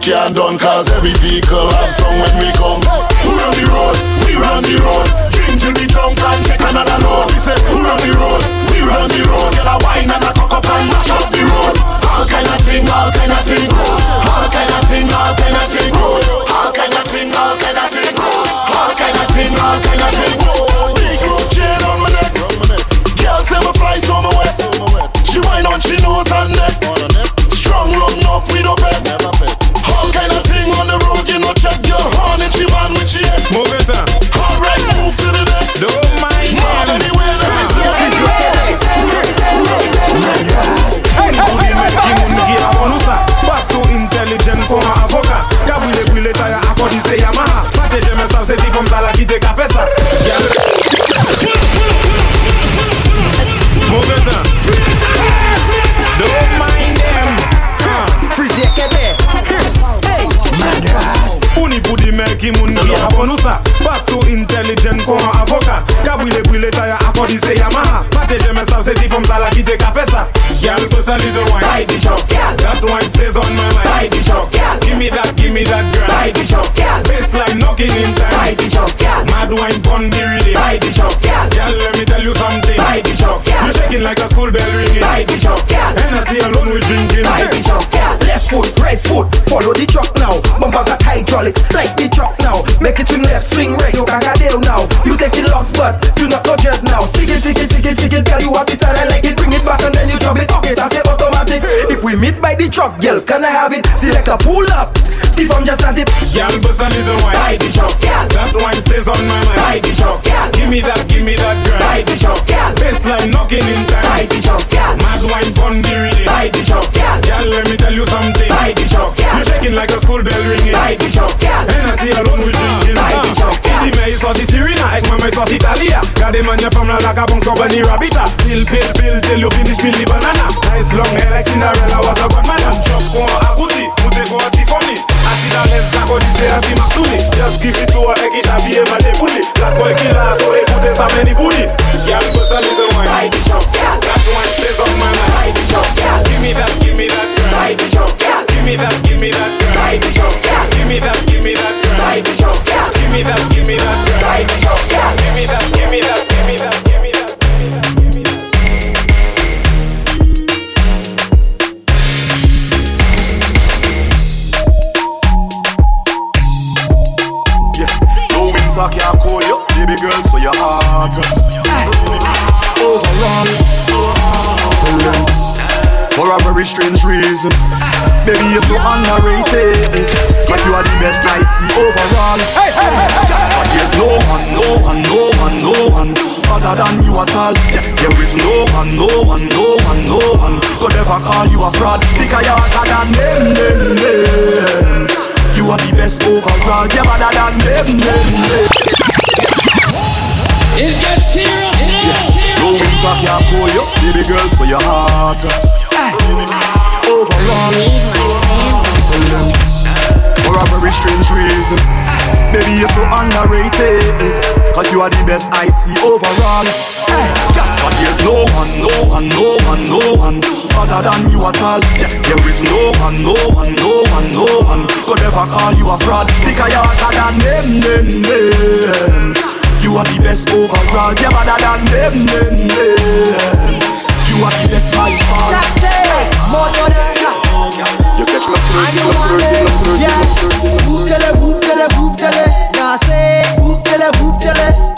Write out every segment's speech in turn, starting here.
can't done cause every vehicle have some when we come. a pull up. If I'm just at it, girl, bust a little wine. Buy the chop, girl. That wine stays on my mind. Buy the chop, girl. Give me that, give me that, girl. Buy the chop, girl. Baseline knocking in time. Buy the chop, girl. Mad wine pon the relay. Buy the chop, girl. Girl, let me tell you something. Buy the chop, girl. You shaking like a school bell ringing. Buy the chop, girl. And I see alone with drinking. Buy the chop, ah. girl. Di me is sorti Sirina, ek me me sorti Italia. Gade man ya from la la kabong so bani rabita. Pill, pill, pill till you finish, pill Skrivi tou a e ki janvye man de bouli La kwen ki la so e koute sa meni bouli. Eh, baby, you're so underrated. Cause you are the best I see overall. Eh, yeah, but there's no one, no one, no one, no one other than you at all. Yeah, there is no one, no one, no one, no one could ever call you a fraud. Because you're hotter than them, them, them. You are the best overall. You're better than them, them, them. You are the best by far. That's it. Eh. More than I don't want it. Yeah. Whoop tele, whoop tele, whoop tele. Now say, whoop tele, whoop tele.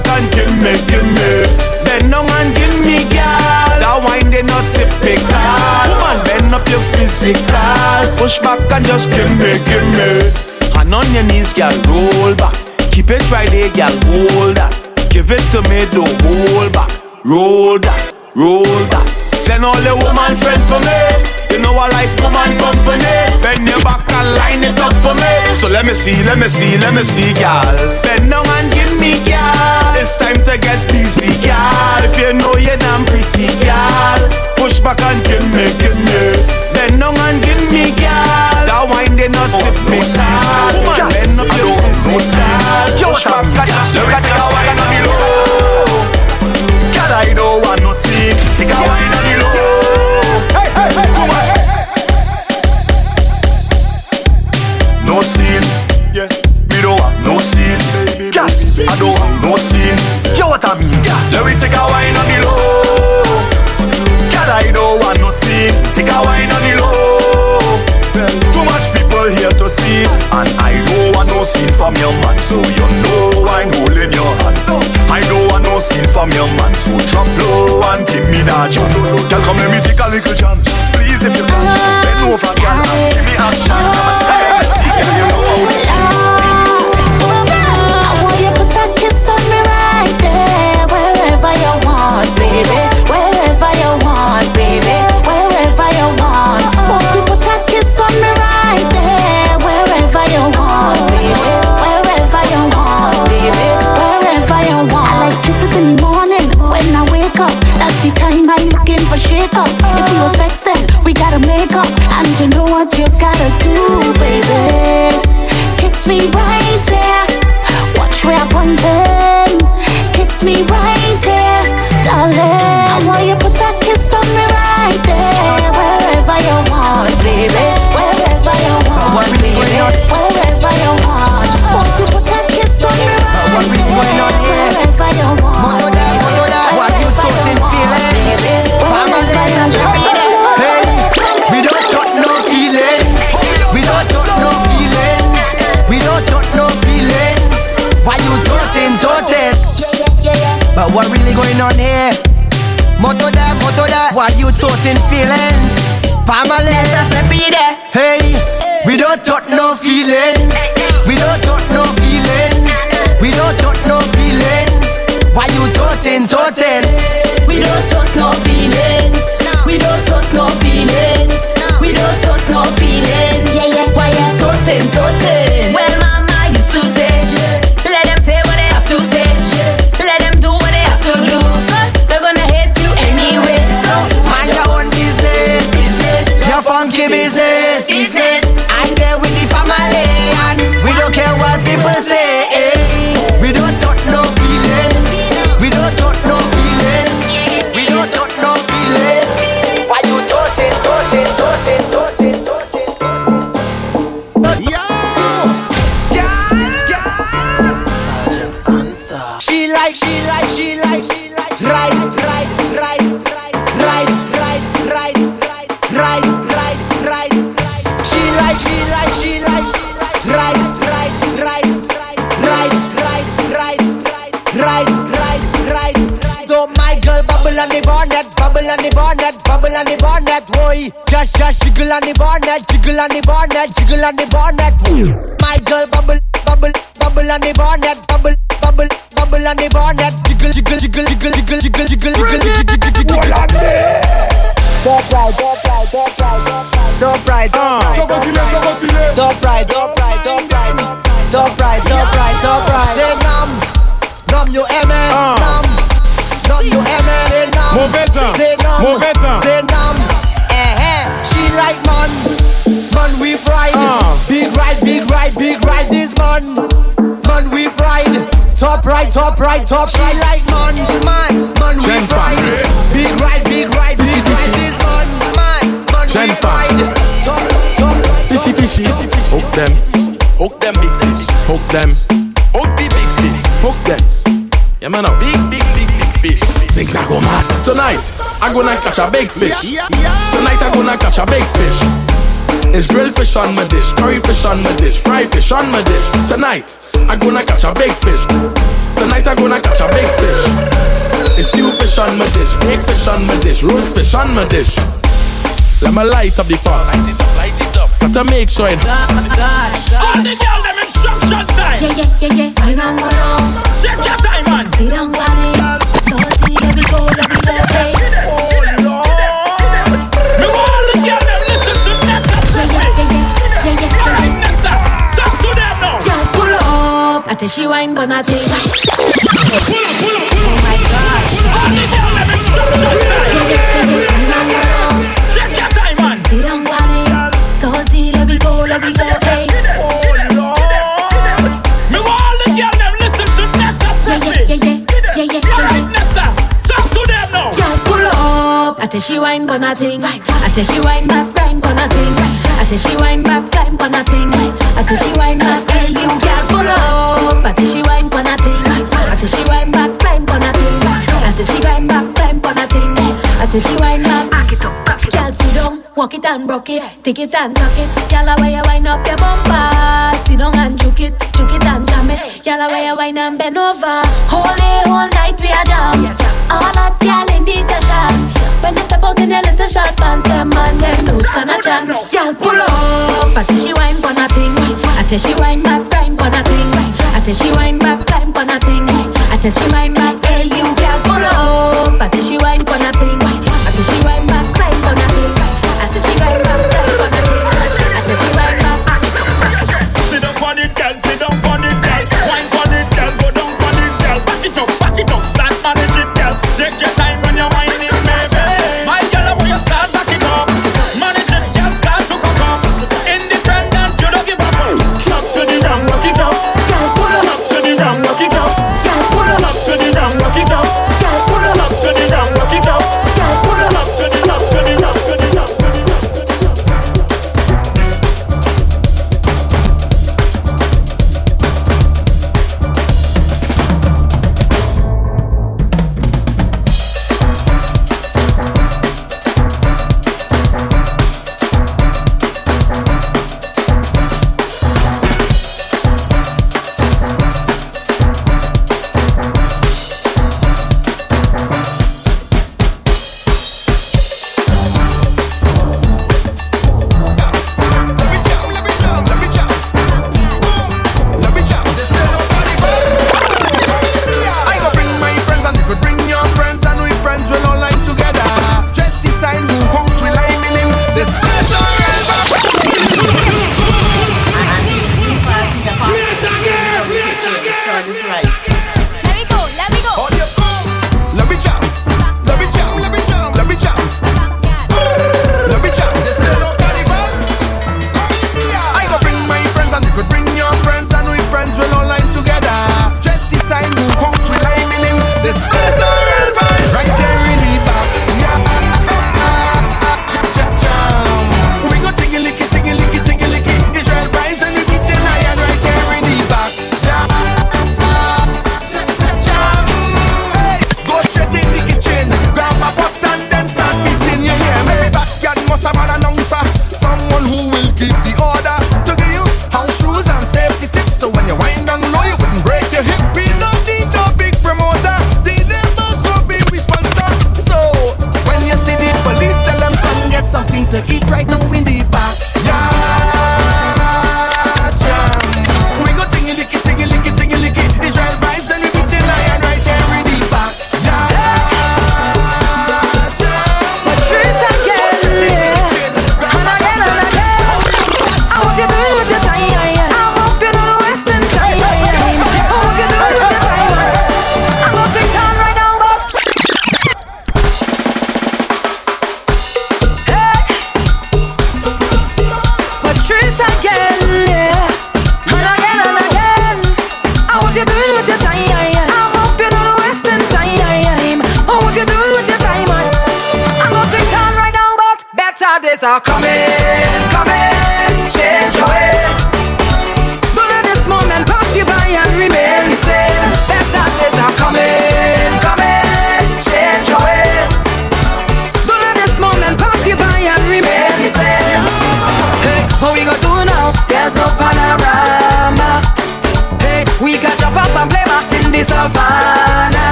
back and give me, give me. Bend down and give me, girl. That wine they not typical. Woman, bend up your physical. Push back and just give me, give me. And on your knees, girl, roll back. Keep it right there, girl, hold that. Give it to me, don't hold back. Roll that, roll that. Send all your woman friend for me. You know I like woman company. Bend your back and line it up for me. So let me see, let me see, let me see, girl. Bend down and give me, girl. It's time to get busy, girl. If you know you're damn pretty, girl. Push back and give me, give me. Bend down and give me, girl. That wine they not tip me, girl. Woman, bend up your physical. Push back and just look at the wine on the low. Girl, I don't want no scene. Take a wine No scene. Yeah. Me don't want no scene. Girl, I don't want no scene. You what I mean? Girl, let me take a wine on the low. Girl, I don't want no scene. Take a wine on the low. Too much people here to see, and I don't want no scene from your man. So you know I'm holding your hand. I don't want no scene from your man. So drop low and give me that jam. Girl, come let me take a little jam. Please, if you can, bend over, girl, give me. A celebrity, shake up. If you was vexed, then we gotta make up, and you know what you gotta do, baby. Kiss me right going on here? Moto da, moto da. What you talking feelings? Family. Hey, we don't touch no feelings. We don't touch no feelings. We don't touch no feelings. Why you talking, talking? We don't talk no feelings. We don't talk no feelings. We don't talk no feelings. Yeah, yeah. Why you talking, talking? Boy. Just, just jiggle on the bonnet, jiggle on the bonnet, jiggle on the bonnet. My girl bubble, bubble, bubble on the bonnet, bubble, bubble, bubble on the bonnet, jiggle, jiggle, jiggle, jiggle, jiggle, jiggle, jiggle, jiggle, jiggle, jiggle, jiggle. Top right, top right, top right, top right, top right. Show vacile, show vacile. Top right, top right, top right, top right, top right, top right. Say nam, nam you aimé, nam, nam you aimé. Say nam, Mauvais temps, say nam, mauvais man we ride. Top right, top right, top right. She like man, man, man we Jen ride, big ride, big ride, big Fishy, ride fishy. this man, man, man we Fan. ride. Top, top. Fishy, fishy, fishy, fishy. Hook them, hook them big fish. Hook them, hook the big fish. Hook them. Yeah, man, a big, big, big, big fish. Things are go mad. Tonight, I'm gonna catch a big fish. Tonight, I'm gonna catch a big fish. It's grilled fish on my dish, curry fish on my dish, fried fish on my dish. Tonight, I gonna catch a big fish. Tonight I gonna catch a big fish. It's stew fish on my dish, big fish on my dish, roast fish on my dish. Let me light up the pot. Light it up, light it up. Gotta make sure it. God, God, God. All the girl them instruction time. Yeah, yeah, yeah, yeah. I don't go wrong. Take your time, man. Sit down, buddy. party, she wine but nothing. Oh my God. Check your time, man. Sit down, party. Salty, go, me Until she wine but nothing, until she wine back and broke it, take it and knock it. Gyal, why you wind up your bumper? Sit down and juke it, juke it and jam it. Gyal, why you wind and bend over? Whole day, whole night we are jam. All that y'all in this session. When they step out in their little short pants, them man them no stand a chance. Gyal pull up, I tell she wind pon a I tell she wind back, grind pon a I tell she wind back, climb pon a I tell she wind back.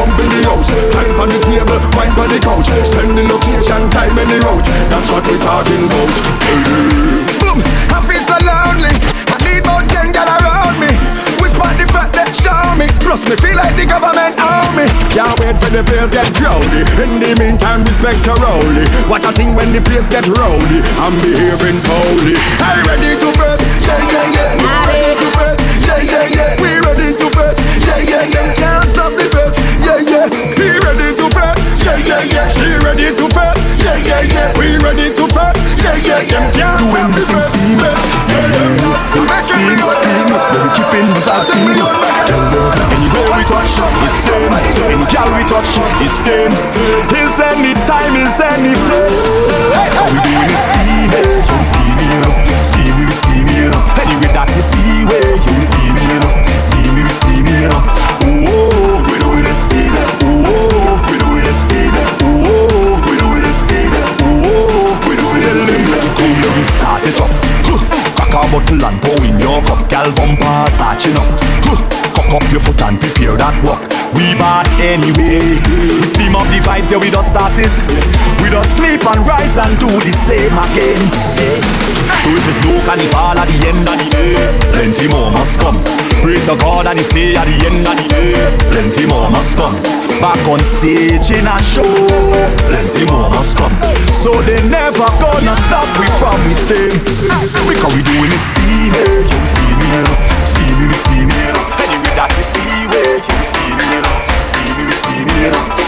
Jump in the house. Climb on the table, wine on the couch. Send the location, time and the route. That's what we're talking about. Boom, I feel so lonely. I need more ten gal around me. Whisper the fact that show me. Plus me feel like the government own me. Can't wait for the place get rowdy. In the meantime, respect to rowdy. Watch a thing when the place get rowdy. I'm behaving holy. I ready to bet, yeah yeah yeah. We ready to bet, yeah yeah yeah. We ready to bet, yeah yeah yeah. Yeah yeah. He ready to bet, yeah yeah yeah. She ready to bet, yeah yeah yeah. We ready to bet, yeah yeah yeah. Can't stop the bet, bet. Tell them that. Make sure we know steam, then keeping this our steam. Anywhere we touch, it's steam. Any gal we touch, it's steam. Is any time, is any place. We doing it steamy, you know. Steamy, you know. Anyway that you see, where you know. Steamy, we steamy, you know. Ooh, we doing it steamy. Ooh, we doing it steamy. Ooh, we doing it steamy. Ooh, we doing it steamy. Cool, let me start it up. Crack a bottle and pour in your cup, gal bumper satching up. Cock up your foot and prepare that walk. We bad anyway. We steam up the vibes, yeah, we just start it. We just sleep and rise and do the same again. So if it's no carnival at the end of the day, plenty more must come. Pray to God and he say at the end of the day, plenty more must come. Back on stage in a show, plenty more must come. So they never gonna stop we from we stay. Because we doing it steamy, you steamy, steamy, steamy. Anyway that you see where you steamy, steamy, steamy,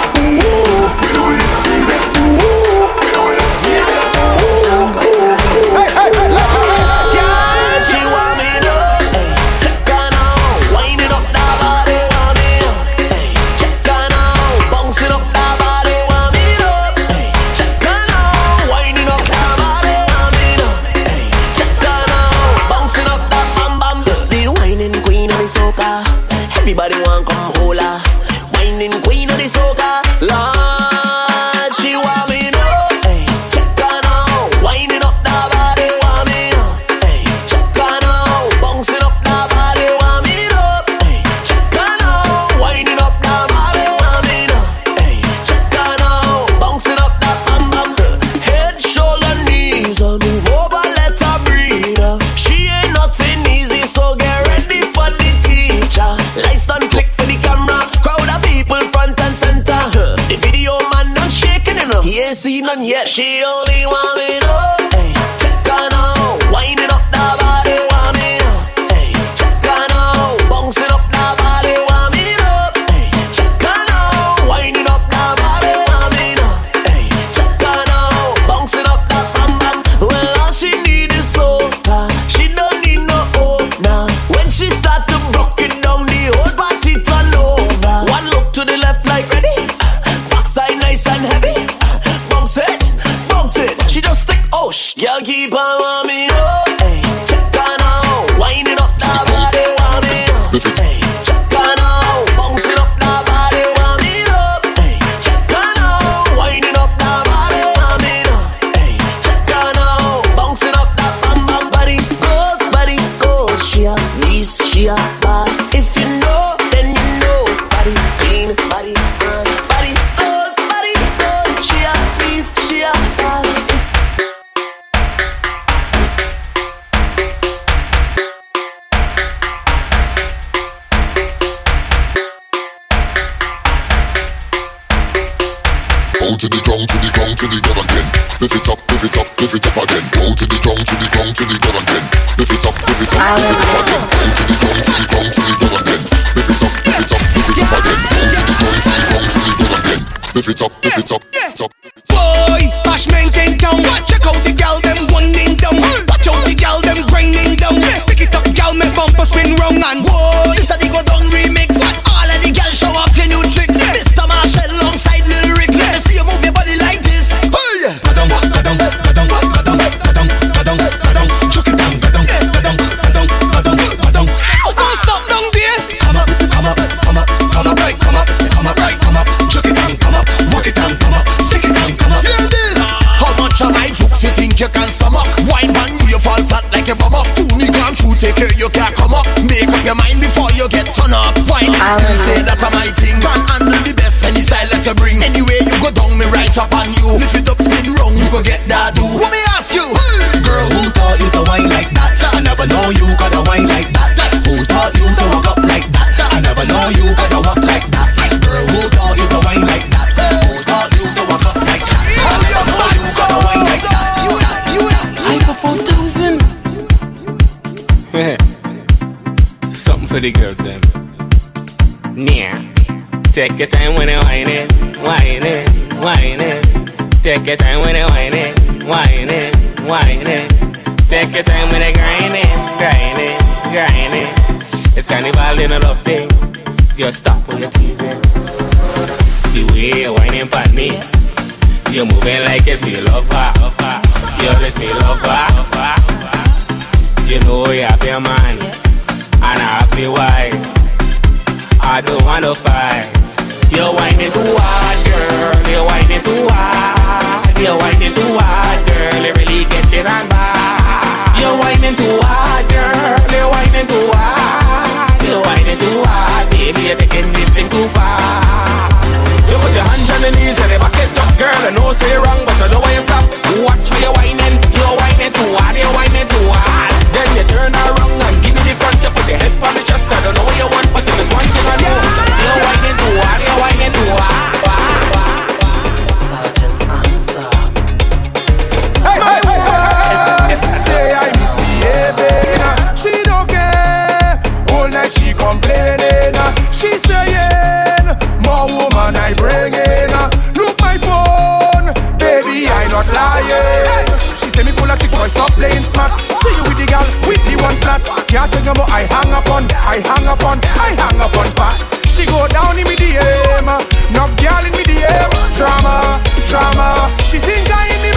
care you can't come up. Make up your mind before you get turned up. Why this? Um, say that's a my thing. Can't. the girls them. Yeah. Take your time when you whine it, whine it, whine it. Take your time when you whine it, whine it, whine it. Take your time when you grind it, grind it, grind it. It's carnival in a rough thing. Girl, stop when you're teasing. The way you're whining pon me, you're moving like it's me lover. You're this me lover. You know you're your man and happy wife. I don't wanna fight. You're whining too hard, girl. You're whining too hard. You're whining too hard, girl. You're really getting on bad. You're whining too hard, girl. You're whining too hard. You're whining too hard, baby. You're taking this thing too far. You put your hands on your knees and the back it up, girl. I know say wrong, but I know why you stop. Watch how you whining, you're whining too hard, you're whining too hard. Then you turn around and give to the front, you put your head on the chest. I don't know what you want, but there is one thing I know. You're whining too hard, you're whining too. Sergeant, answer. Hey, hey, hey, hey, hey. Say I misbehaving. She don't care. All night she complaining. She saying, more woman I bring it. not lying. She say me full of chick boy, stop playing smart. See you with the girl, with the one plat. Can't take no more, I hang up on, I hang up on, I hang up on fat. She go down in me DM, enough girl in me DM. Drama, drama, she think I in me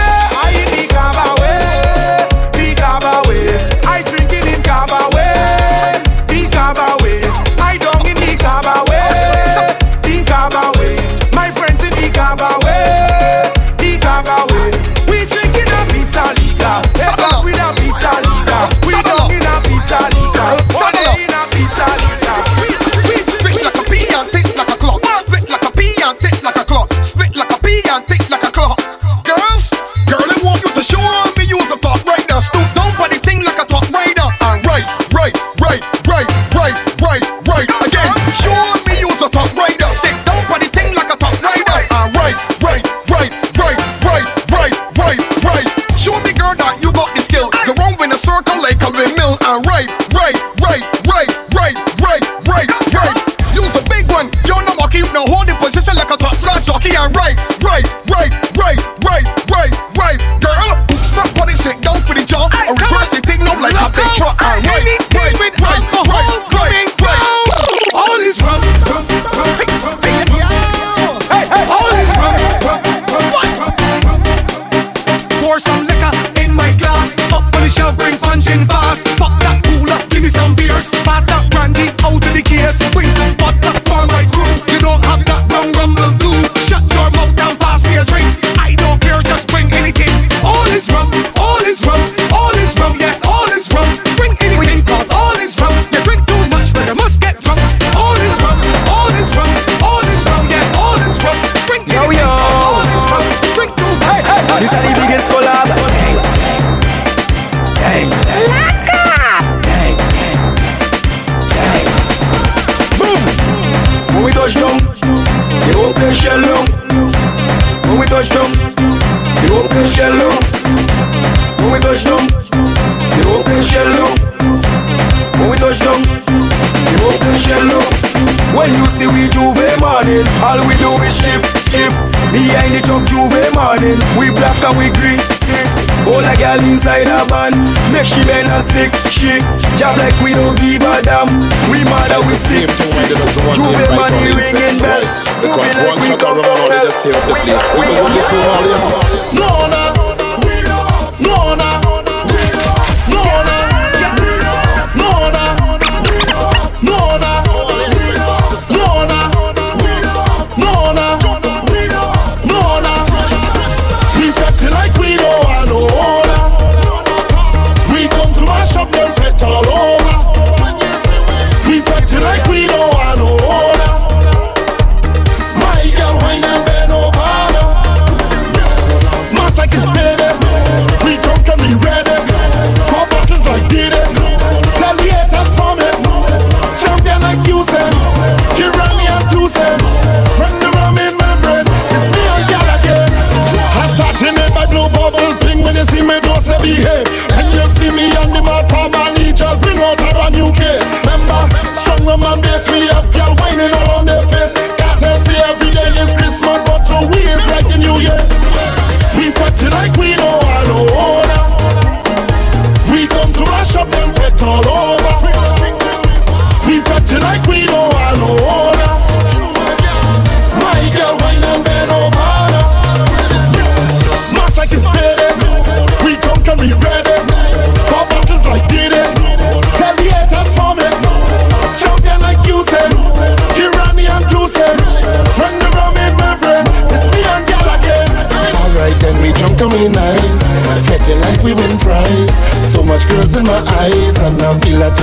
inside a van. Make she bend and stick, she job like we don't give a damn. We mad we sick to see. Be money ringing bell. Because one shot around, they just tear up the place. We don't listen all the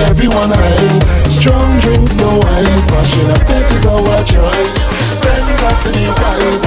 everyone high, Strong drinks, no wine, smashing effect is our choice. Friends have to be wise.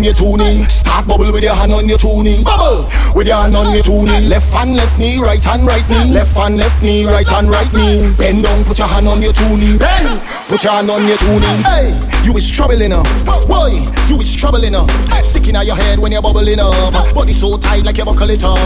On your toonie. Start bubble with your hand on your toonie. Bubble with your hand on your toonie. Left hand, left knee, right hand, right knee. Left hand, left knee, right hand, right knee. Bend down, put your hand on your toonie. Bend, put your hand on your toonie. Hey, you is troubling her. Boy, you is troubling her. Sticking out your head when you're bubbling up. Body so tight like you buckle it up.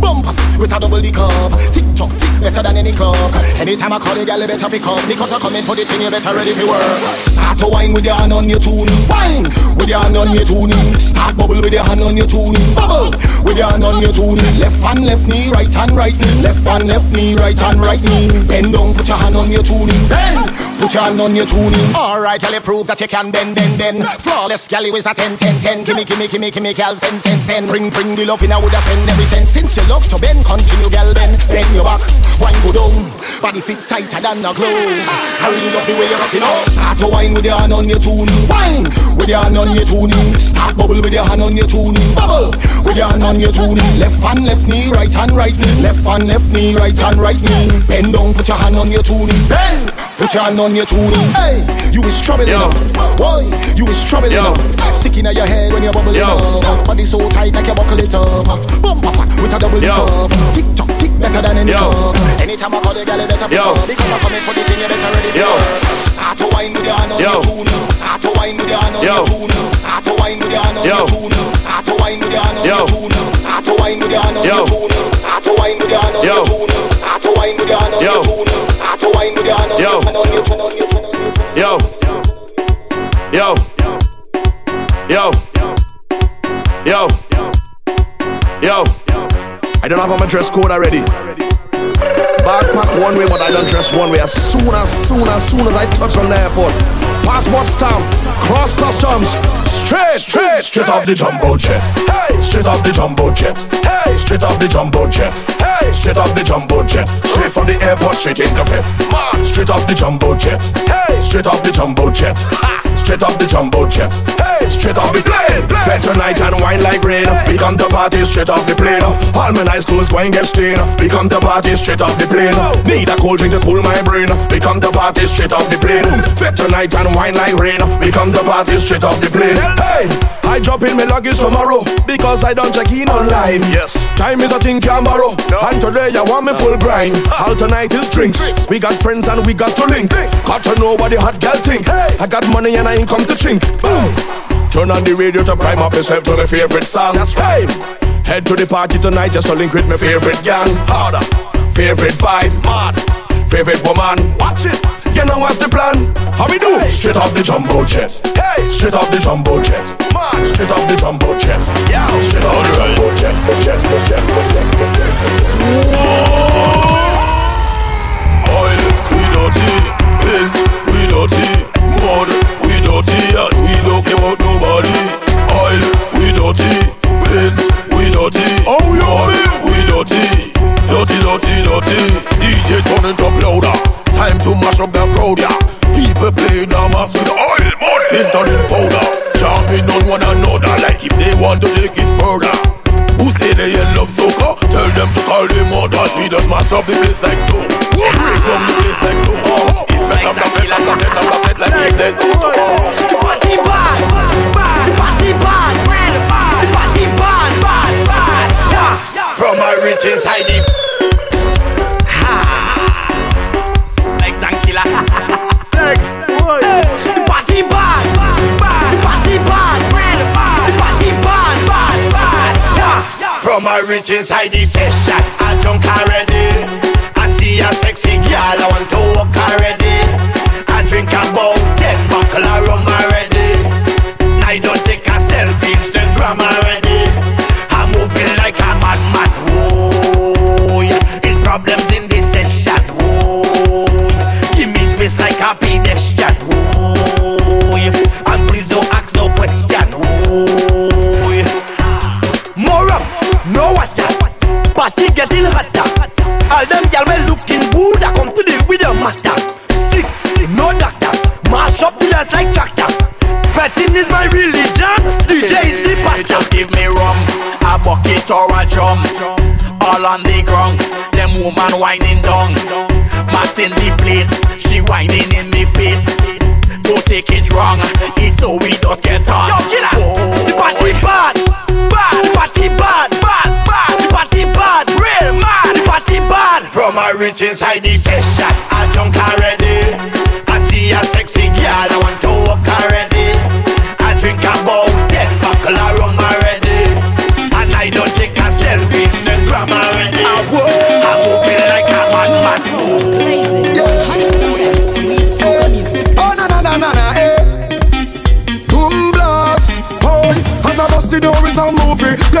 Bump off with a double D cup. Tick tock, tick better than any clock. Anytime I call you, girl, you better pick up because I'm coming for the thing. You better ready for work. Start to wine with your hand on your toonie. Wine with your hand on your toonie. Start bubble with your hand on your toonie. Bubble with your hand on your toonie. Left hand, left knee, right hand, right knee. Left hand, left knee, right hand, right knee. Bend down, put your hand on your toonie. Bend, put your hand on your toonie. Alright, girl, you prove that you can bend, bend, bend. Flawless, girl, you is a 10, 10, 10. Gimme, gimme, gimme, gimme, girl, send, send, send. Bring, bring the love in, I woulda spend every cent. Since you love to bend, continue, girl, bend. Bend your back, wine go down. Body fit tighter than a glove. I really love the way you're rocking up. Start to wine with your hand on your toonie. Wine with your hand on your toonie. Start bubble with your hand on your toonie. Bubble with your hand on your toonie. Left hand, left knee, right hand, right knee. Left hand, left knee, right hand, right knee. Bend down, put your hand on your toonie. Bend, put your hand on your toonie. Hey, you is troubling up. Boy, you is troubling up. Sticking at your head when you're bubbling up. Body so tight like you buckle it up. Bump off with a double Yo. cup. Tick tock, tick better than any Yo. cup. Anytime I call the girl, you better pick Yo. up because I'm coming for the thing. You better ready for Yo. work. Start to wine with your hand on Yo. your toonie. Start to wine with your hand on Yo. your toonie. Start to wine with your hand on Yo. your toonie. Start to wine with your hand on Yo. your toonie. Start to wine with your hand on Yo. your toonie. Start to wine with your hand on Yo. your toonie. Start wine with your hand on Yo. your toonie. Start to wine with your hand on Yo. your Yo. Yo. Yo. Yo. Yo. I don't have on my dress code already. Backpack one way, but I don't dress one way. As soon as soon as soon as I touch on the airport, passport stamp, cross customs, straight, straight, Straight off the jumbo jet. Hey, straight off the jumbo jet. Hey, straight off the jumbo jet. Hey, straight off the jumbo jet. Straight from the airport, straight in the fit. Man, straight off the jumbo jet. Hey, straight off the jumbo jet. Ah, straight off the jumbo jet. Hey, straight off the plane. Fed tonight and wine like rain. We come to party straight off the plane. All my nice clothes going get stained. We come to party straight off the plane. Need a cold drink to cool my brain. We come to party straight off the plane. Fed tonight and wine like rain. We come to party straight off the plane. Hey, I drop in my luggage tomorrow because I don't check in online. Yes, time is a thing can borrow. And today I want me full grind. All tonight is drinks. We got friends and we got to link. Got to know what the hot girl think. I got money and I ain't come to chink. Boom. Turn on the radio to prime up yourself to my favorite song. that's Hey, head to the party tonight just to link with my favorite gang. Harder, favorite vibe, mad, favorite woman. Watch it. You know what's the plan? How we do? Straight off the jumbo jet. Hey, straight off the jumbo jet. Man, straight off the jumbo jet. Yeah, straight off the jumbo jet. Jet, jet, jet, From my rich be whining in the face. Don't take it wrong, it's so we just get on. Yo, get out! Oh. The party bad, bad, the party bad, bad, bad, the party bad, real mad, the party bad. From my rich inside the session, I drunk already. I see a sexy girl, I want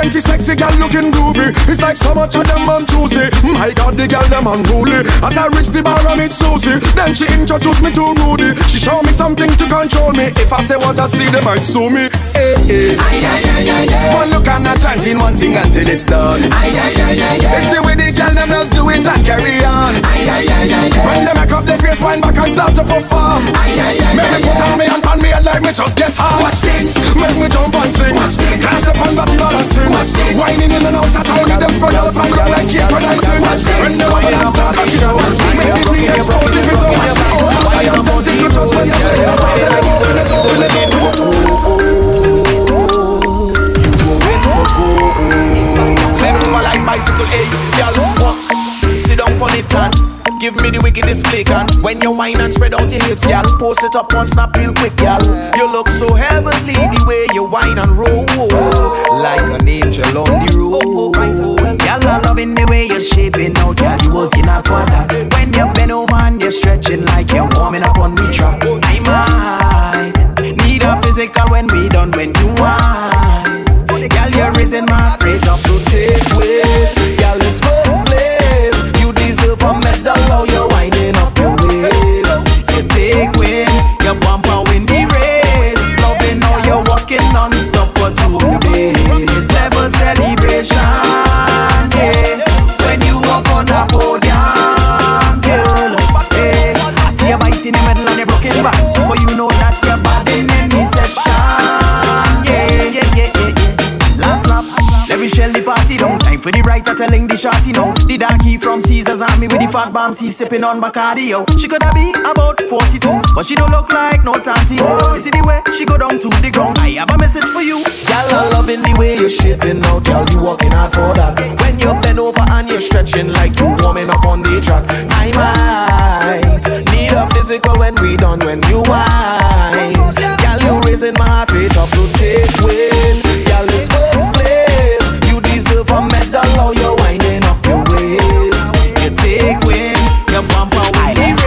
Plenty sexy gal looking groovy. It's like so much of them on Tuesday. My God, the gal them unruly. As I reach the bar I meet Susie. Then she introduced me to Rudy. She show me something to control me. If I say what I see, they might sue me. Ay ay ay ay ay. One look and a chance in one thing until it's done. Ay ay ay ay ay. It's the way the gal them just do it and carry on. Ay ay ay ay ay. When they make up their face, wind back and start to perform. Ay ay ay. Make me put on me and pan me head like me just get hard. Watch this. Make me jump and sing. Watch this. Can't step on body balancing. Watch this. Whining in and out of town with them spread out and go like keep producing. When they wobble and start back it up. Make the thing explode if it don't. Oh, I am tempted to touch when you're playing about it. I'm moving it, moving it, like bicycle, hey, y'all walk. Sit down on it and give me the wickedest flick and when you whine and spread out your hips, y'all post it up on snap real quick, y'all. You look so heavenly the way you whine and roll, like an angel on the road. Y'all are loving the way you're shaping out, girl. You working out for that. When you bend over and you're stretching like you're warming up on the track. I might need a physical when we done when you whine. Girl, you're raising my up, so take. Gal, it's first place. You deserve a medal, how you're for the writer telling the shorty now. The darky from Caesar's army with the fat bomb, she sipping on Bacardi, yo. She could have be about 42, but she don't look like no tanty. You see the way she go down to the ground. I have a message for you. Gal, I'm loving the way you're shaping out, gal. You working hard for that. When you bend over and you're stretching like you warming up on the track, I might need a physical when we done when you whine. Gal, you raising my heart rate up, so take win. You deserve a medal, how you're winding up your waist. You take win, your bumper win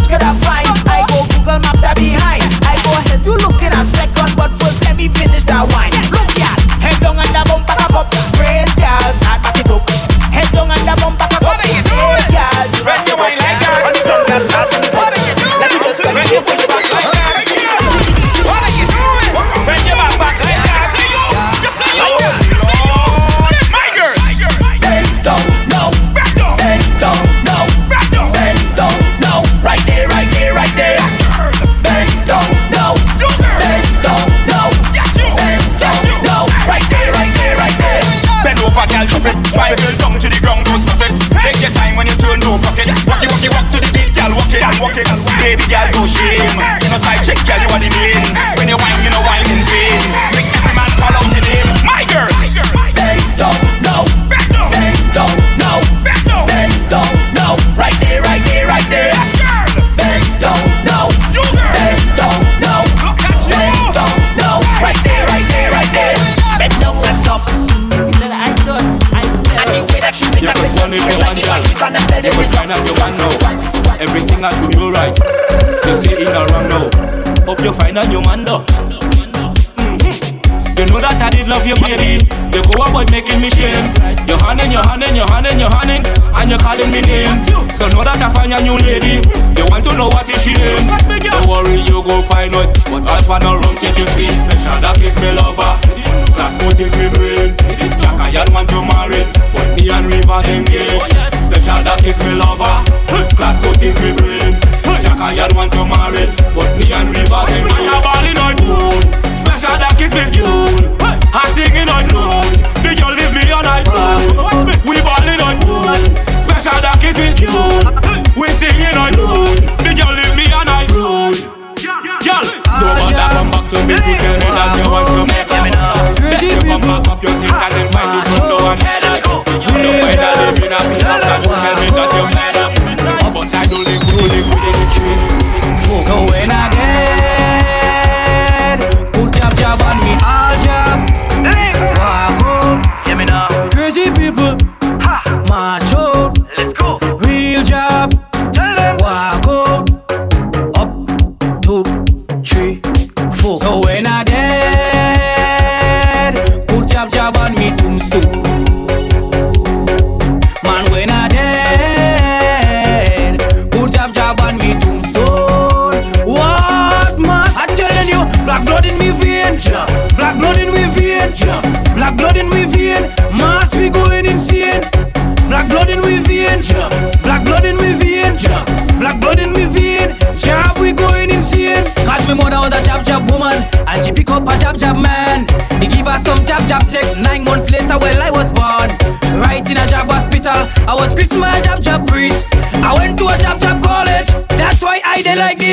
街 making me shame. You're hunting, you're hunting, you're hunting, you're hunting, and you're calling me names. So know that I find a new lady. You want to know what is she name? Don't worry, you go find out. But I'll find a rum take you sweet. Special that is me lover. Class coat is me friend. Jack I had want to marry, but me and River engaged. Special that is me lover. Class coat is me friend. Jack I had want to marry, but me and River engaged. We are balling on moon. Special that is me tune. I singing on moon.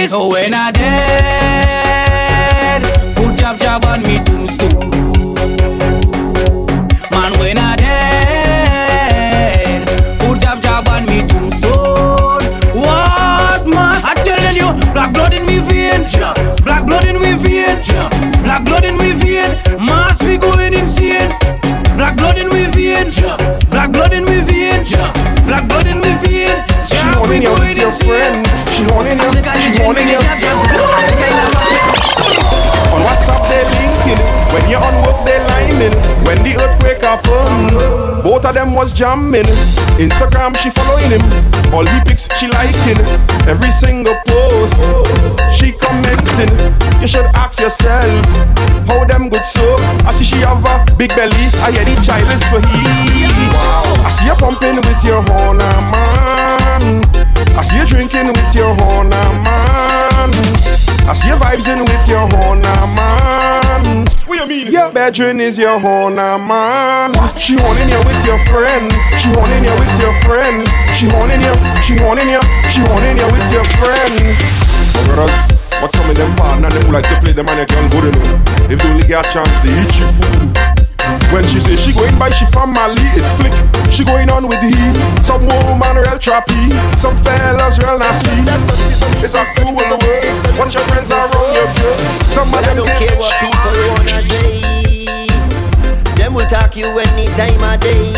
So when I dead, holding you. She holding you. On WhatsApp they linking. When you're on work they lining. When the earthquake happen, both of them was jamming. Instagram she following him. All the pics she liking. Every single post she commenting. You should ask yourself how them good so. I see she have a big belly. I hear the child is for he. I see you pumping with your horn, man. I see you drinking with your horn, man. I see you vibes in with your horn, man. What you mean? Your bedroom is your horn, man. She horning you with your friend. She horning you with your friend. She horning you. She horning you. She horning you with your friend. Brothers, but some of them partner them like to play them and they can good enough. If only get a chance, they eat you food. When she say she going by, she from Mali, it's flick. She going on with the heat. Some woman real trappy, some fellas real nasty. It's a fool in the world. Watch your friends around your girl. Some of Well, them don't care what people wanna say. Them will talk you any time of day.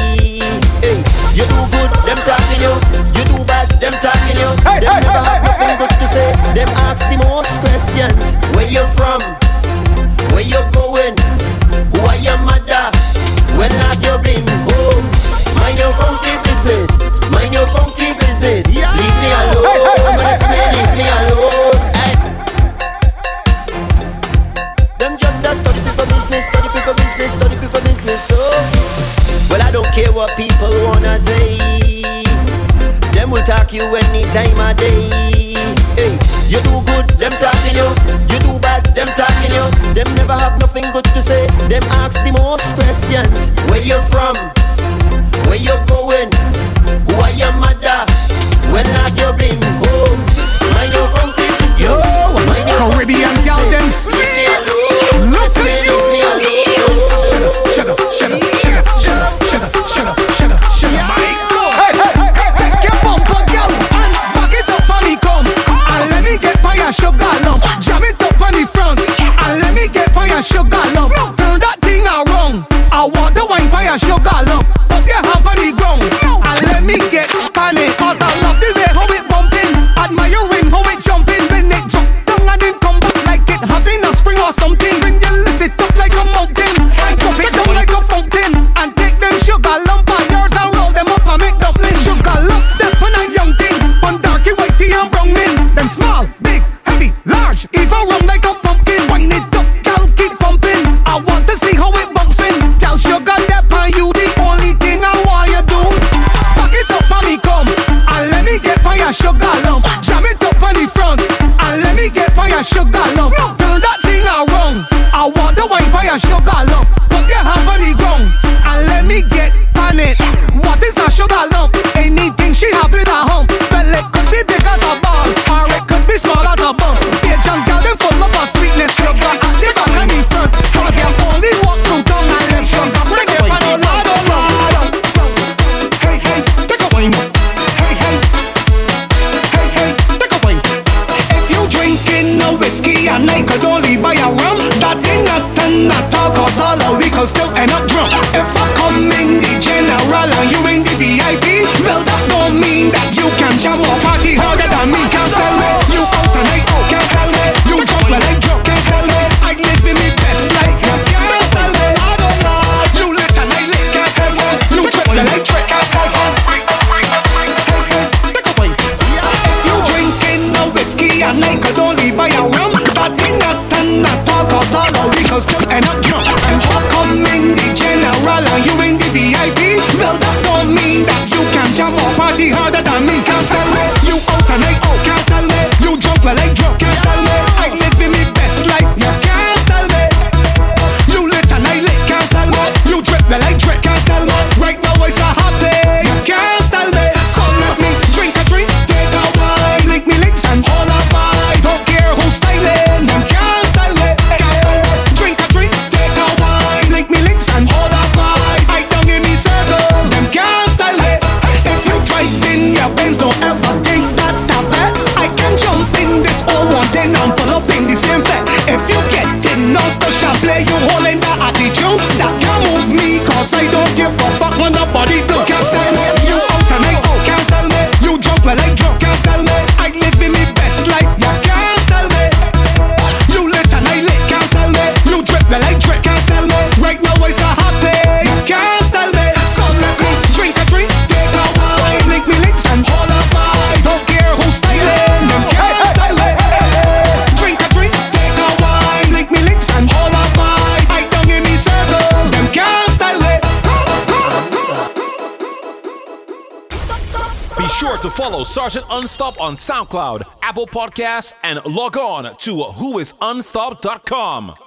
Hey, you do good, them talking you. You do bad, them talking you. them never have nothing good to say. Them ask the most questions. Where you from? Where you going? What people wanna say. Them will talk you any time of day. Hey, you do good, them talking you. You do bad, them talking you. Them never have nothing good to say. Them ask the most questions. Where you from? Follow Sergeant Unstop on SoundCloud, Apple Podcasts, and log on to whoisunstop.com.